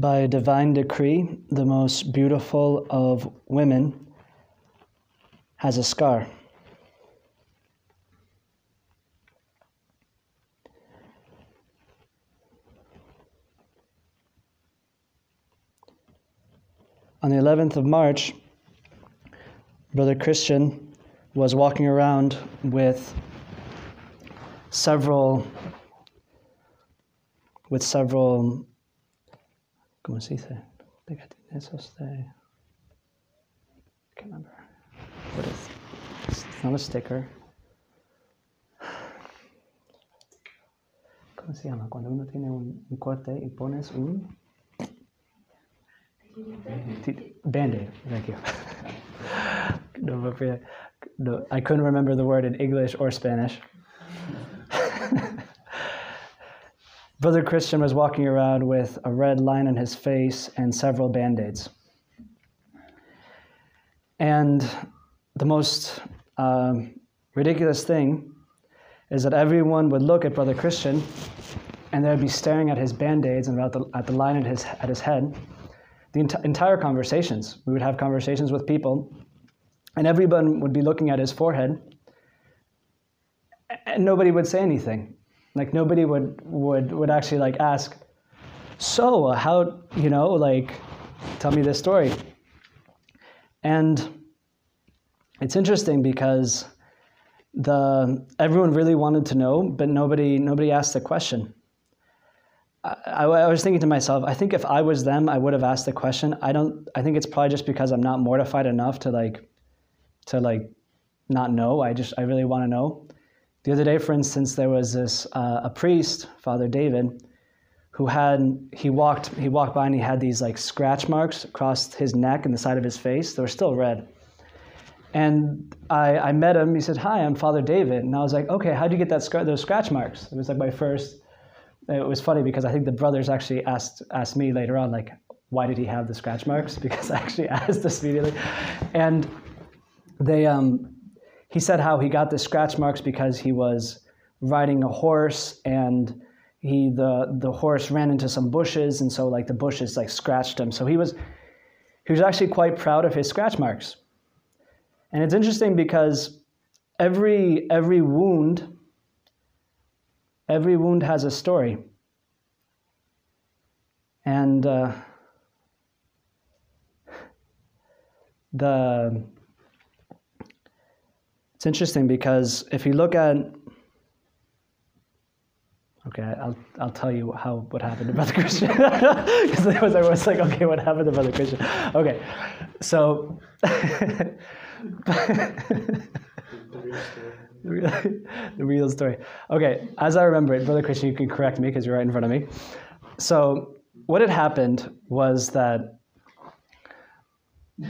By divine decree, the most beautiful of women has a scar. On the 11th of March, Brother Christian was walking around with several with several ¿cómo se dice? Esos de I can't remember. What is it's not a sticker. ¿Cómo se llama? Cuando uno tiene un, un corte y pones un Band-aid. Thank you. no, no, I couldn't remember the word in English or Spanish. Brother Christian was walking around with a red line on his face and several band aids. And the most um, ridiculous thing is that everyone would look at Brother Christian and they'd be staring at his band aids and at the, at the line at his, at his head the ent- entire conversations. We would have conversations with people, and everyone would be looking at his forehead, and nobody would say anything. Like nobody would would would actually like ask, so how you know like, tell me this story. And it's interesting because the everyone really wanted to know, but nobody nobody asked the question. I, I, was thinking to myself, I think if I was them, I would have asked the question. I don't. I think it's probably just because I'm not mortified enough to like, to like, not know. I just I really want to know. The other day, for instance, there was this uh, a priest, Father David, who had he walked he walked by and he had these like scratch marks across his neck and the side of his face. They were still red. And I, I met him. He said, "Hi, I'm Father David." And I was like, "Okay, how'd you get that those scratch marks?" It was like my first it was funny because I think the brothers actually asked asked me later on, like, why did he have the scratch marks? Because I actually asked this immediately, and they um, he said how he got the scratch marks because he was riding a horse and he the the horse ran into some bushes and so like the bushes like scratched him. So he was he was actually quite proud of his scratch marks. And it's interesting because every every wound Every wound has a story. And uh, the it's interesting because if you look at okay i'll, I'll tell you how what happened to brother christian because it was, I was like okay what happened to brother christian okay so the real, the real story. Okay, as I remember it, Brother Christian, you can correct me because you're right in front of me. So, what had happened was that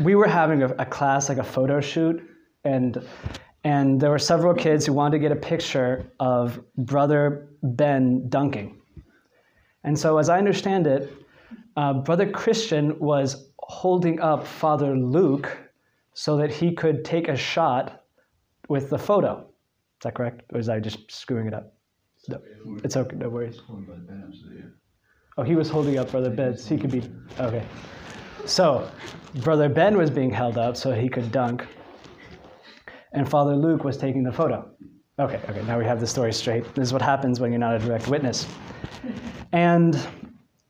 we were having a, a class, like a photo shoot, and and there were several kids who wanted to get a picture of Brother Ben dunking. And so, as I understand it, uh, Brother Christian was holding up Father Luke so that he could take a shot with the photo. Is that correct? Or is I just screwing it up? No, it's okay, no worries. Oh, he was holding up Brother Ben, so he could be, okay. So, Brother Ben was being held up so he could dunk, and Father Luke was taking the photo. Okay, okay, now we have the story straight. This is what happens when you're not a direct witness. And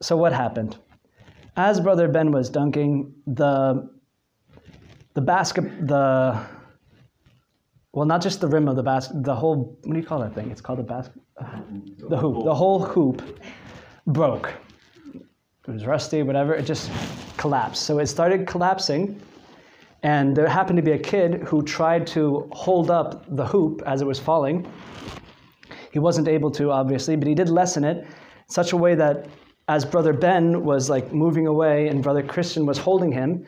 so, what happened? As Brother Ben was dunking, the the basket, the well, not just the rim of the basket, the whole, what do you call that thing? It's called the basket, the hoop. The whole hoop broke. It was rusty, whatever, it just collapsed. So it started collapsing, and there happened to be a kid who tried to hold up the hoop as it was falling. He wasn't able to, obviously, but he did lessen it such a way that as brother ben was like moving away and brother christian was holding him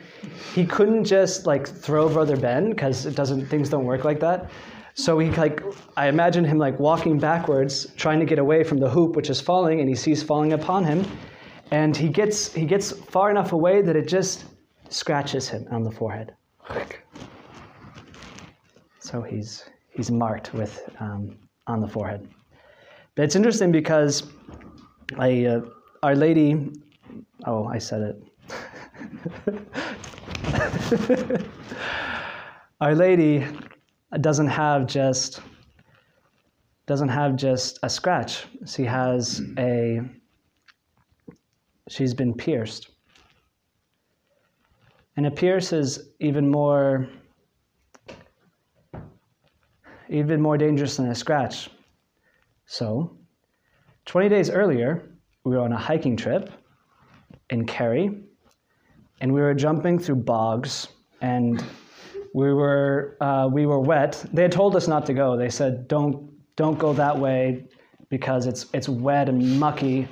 he couldn't just like throw brother ben because it doesn't things don't work like that. So he like i imagine him like walking backwards trying to get away from the hoop which is falling and he sees falling upon him. And he gets he gets far enough away that it just scratches him on the forehead so he's he's marked with um, on the forehead but it's interesting because i uh, our Lady Oh, I said it. Our Lady doesn't have just doesn't have just a scratch. She has a she's been pierced. And a pierce is even more even more dangerous than a scratch. So, 20 days earlier, we were on a hiking trip in Kerry, and we were jumping through bogs, and we were uh, we were wet. They had told us not to go. They said, "Don't don't go that way." Because it's it's wet and mucky,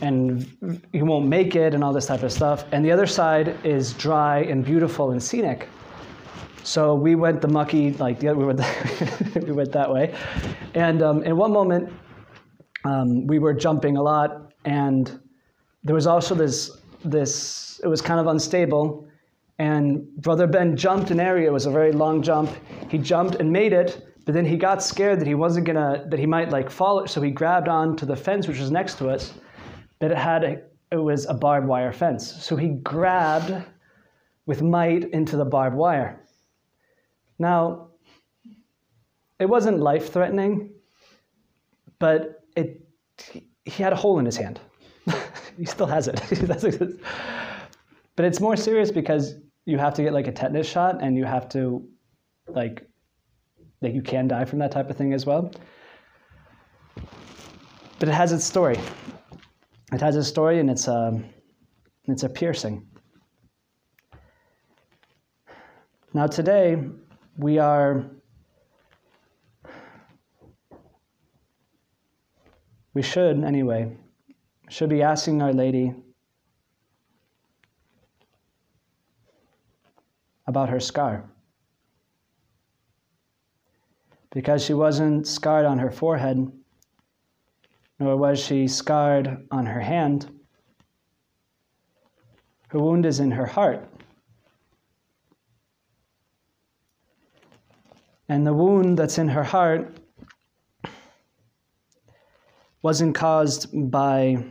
and you won't make it, and all this type of stuff. And the other side is dry and beautiful and scenic. So we went the mucky, like yeah, we went, the, we went that way. And um, in one moment, um, we were jumping a lot, and there was also this this. It was kind of unstable, and Brother Ben jumped an area. It was a very long jump. He jumped and made it, but then he got scared that he wasn't gonna that he might like fall. So he grabbed on to the fence which was next to us, but it had a, it was a barbed wire fence. So he grabbed with might into the barbed wire. Now, it wasn't life threatening, but it, he had a hole in his hand. he still has it. but it's more serious because you have to get like a tetanus shot and you have to, like, like you can die from that type of thing as well. But it has its story. It has a story and it's a, um, it's a piercing. Now, today, we are we should anyway should be asking our lady about her scar because she wasn't scarred on her forehead nor was she scarred on her hand her wound is in her heart And the wound that's in her heart wasn't caused by,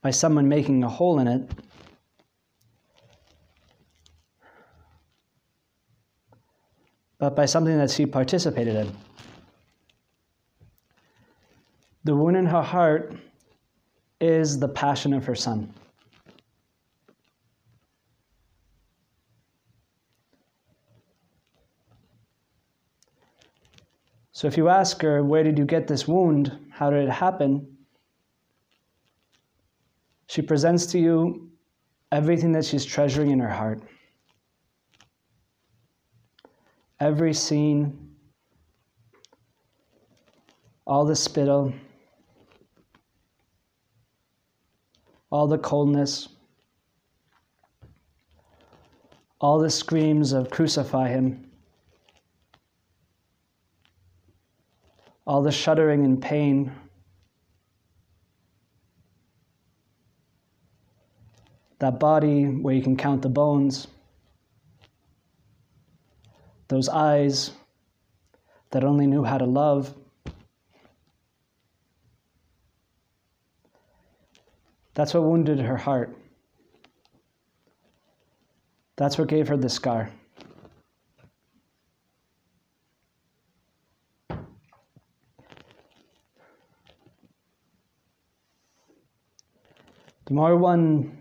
by someone making a hole in it. But by something that she participated in. The wound in her heart is the passion of her son. So if you ask her, Where did you get this wound? How did it happen? She presents to you everything that she's treasuring in her heart. Every scene, all the spittle, all the coldness, all the screams of crucify him. all the shuddering and pain. That body where you can count the bones. Those eyes that only knew how to love. That's what wounded her heart. That's what gave her the scar. The more one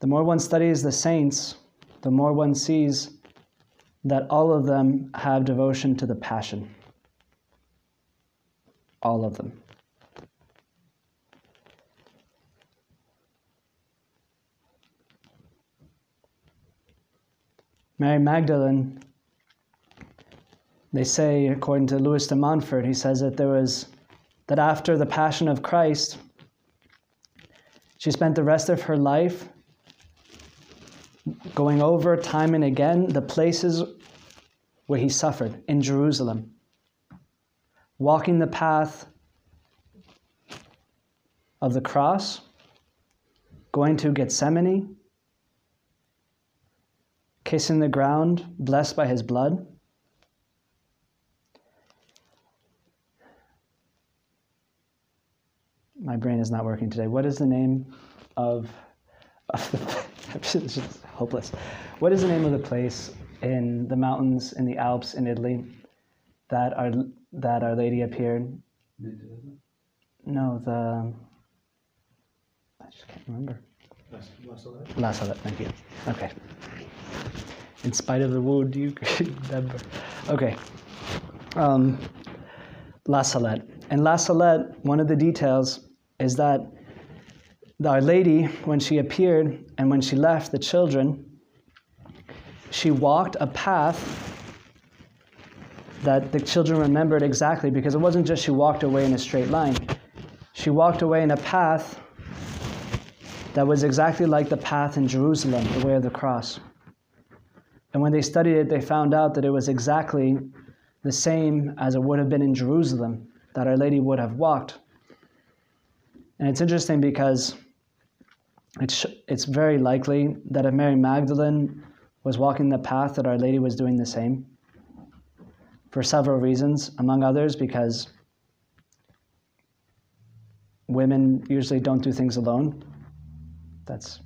the more one studies the saints, the more one sees that all of them have devotion to the passion. All of them. Mary Magdalene, they say, according to Louis de Montfort, he says that there was, that after the Passion of Christ, she spent the rest of her life going over time and again the places where he suffered in Jerusalem, walking the path of the cross, going to Gethsemane, kissing the ground, blessed by his blood. my brain is not working today. What is the name of, of the, it's just hopeless. What is the name of the place in the mountains in the Alps in Italy that our that Our Lady appeared? No, the I just can't remember. La Salette, thank you. Okay. In spite of the wound, you remember. Okay. Um, La Salette. And La Salette, one of the details is that Our Lady, when she appeared and when she left the children, she walked a path that the children remembered exactly because it wasn't just she walked away in a straight line. She walked away in a path that was exactly like the path in Jerusalem, the way of the cross. And when they studied it, they found out that it was exactly the same as it would have been in Jerusalem, that Our Lady would have walked. And it's interesting because it's, it's very likely that if Mary Magdalene was walking the path, that Our Lady was doing the same. For several reasons, among others, because women usually don't do things alone. That's,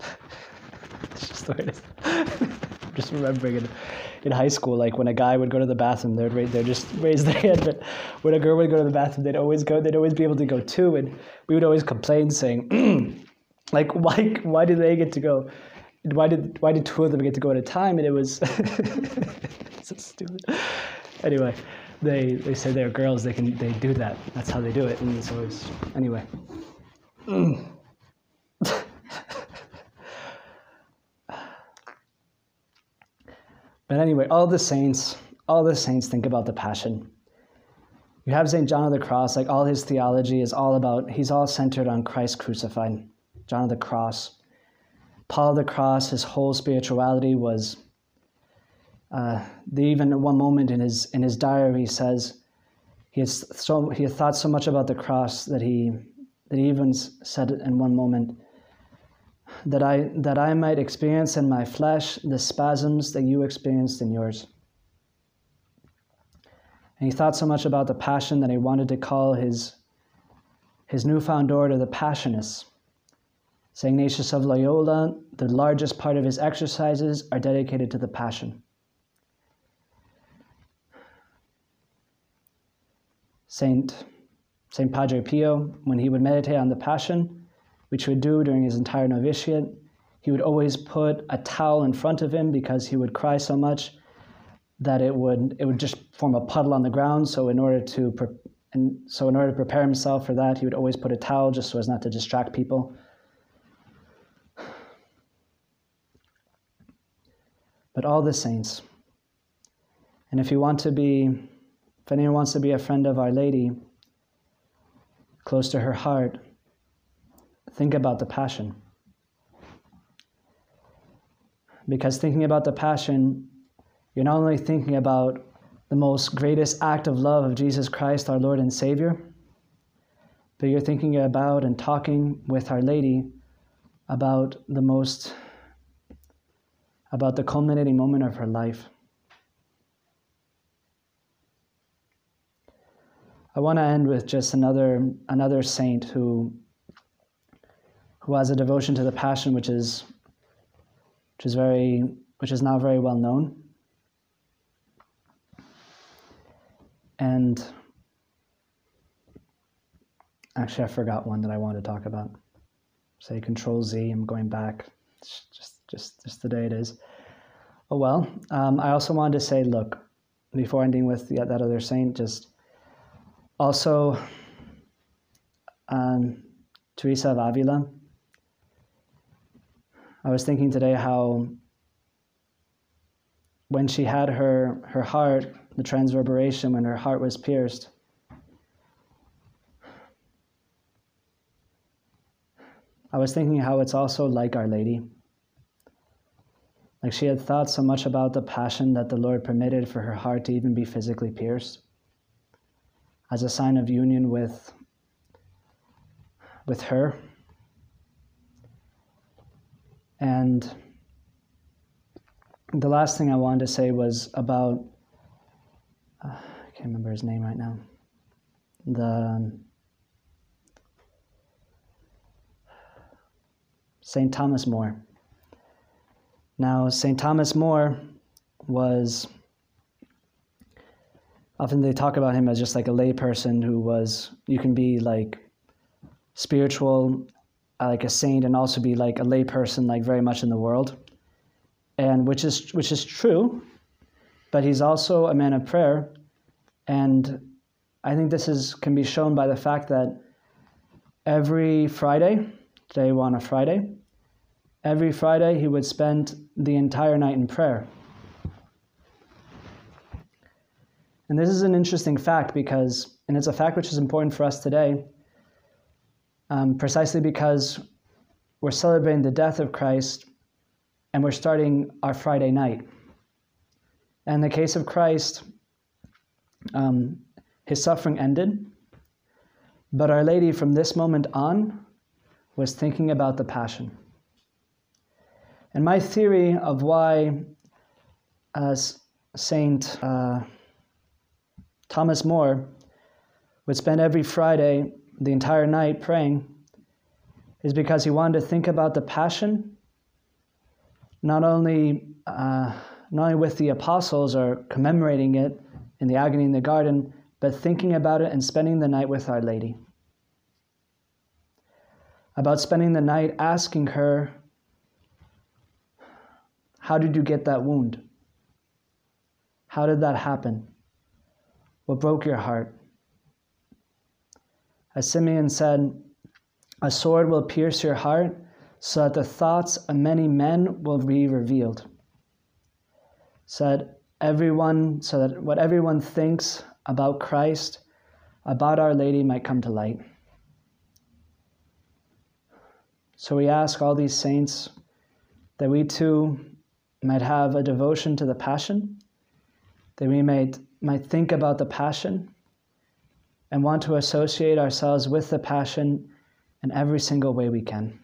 just the way it is. just remembering it in high school, like when a guy would go to the bathroom, they'd, they'd just raise their hand. But when a girl would go to the bathroom, they'd always go. They'd always be able to go too, and we would always complain, saying, "Like, why? Why did they get to go? Why did why did two of them get to go at a time?" And it was so stupid. Anyway, they they say they're girls. They can they do that. That's how they do it. And so it's anyway. But anyway, all the saints, all the saints think about the passion. You have St. John of the Cross, like all his theology is all about, he's all centered on Christ crucified, John of the Cross. Paul of the Cross, his whole spirituality was, uh, even at one moment in his, in his diary, he says, he, has so, he had thought so much about the cross that he, that he even said in one moment, that I, that I might experience in my flesh the spasms that you experienced in yours. And he thought so much about the passion that he wanted to call his, his newfound order the Passionists. St. Ignatius of Loyola, the largest part of his exercises are dedicated to the Passion. Saint, Saint Padre Pio, when he would meditate on the Passion, which he would do during his entire novitiate. He would always put a towel in front of him because he would cry so much that it would it would just form a puddle on the ground. So in order to pre- and so in order to prepare himself for that, he would always put a towel just so as not to distract people. But all the saints. And if you want to be, if anyone wants to be a friend of Our Lady, close to her heart, think about the passion. Because thinking about the passion, you're not only thinking about the most greatest act of love of Jesus Christ, our Lord and Savior, but you're thinking about and talking with Our Lady about the most, about the culminating moment of her life. I want to end with just another, another saint who who has a devotion to the Passion, which is which is very which is now very well known. And actually, I forgot one that I wanted to talk about. Say Control Z. I'm going back. It's just just just the day it is. Oh well. Um, I also wanted to say, look, before ending with the, that other saint, just also um, Teresa of Avila I was thinking today how when she had her, her heart, the transverberation, when her heart was pierced, I was thinking how it's also like Our Lady. Like she had thought so much about the passion that the Lord permitted for her heart to even be physically pierced as a sign of union with, with her and the last thing I wanted to say was about, uh, I can't remember his name right now. The, St. Thomas More. Now, St. Thomas More was often they talk about him as just like a layperson who was, you can be like spiritual, uh, like a saint, and also be like a layperson, like very much in the world. And which is, which is true, but he's also a man of prayer. And I think this is, can be shown by the fact that every Friday, today we're on a Friday, every Friday he would spend the entire night in prayer. And this is an interesting fact because, and it's a fact which is important for us today, um, precisely because we're celebrating the death of Christ and we're starting our Friday night. And in the case of Christ, um, his suffering ended, but Our Lady from this moment on was thinking about the Passion. And my theory of why, as Saint uh, Thomas More would spend every Friday the entire night praying is because he wanted to think about the Passion, not only uh, not only with the apostles or commemorating it in the agony in the garden, but thinking about it and spending the night with Our Lady. About spending the night asking her how did you get that wound? How did that happen? What broke your heart? As Simeon said, a sword will pierce your heart so that the thoughts of many men will be revealed. Said everyone, so that what everyone thinks about Christ, about Our Lady might come to light. So we ask all these saints that we too might have a devotion to the Passion, that we might, might think about the Passion and want to associate ourselves with the Passion in every single way we can.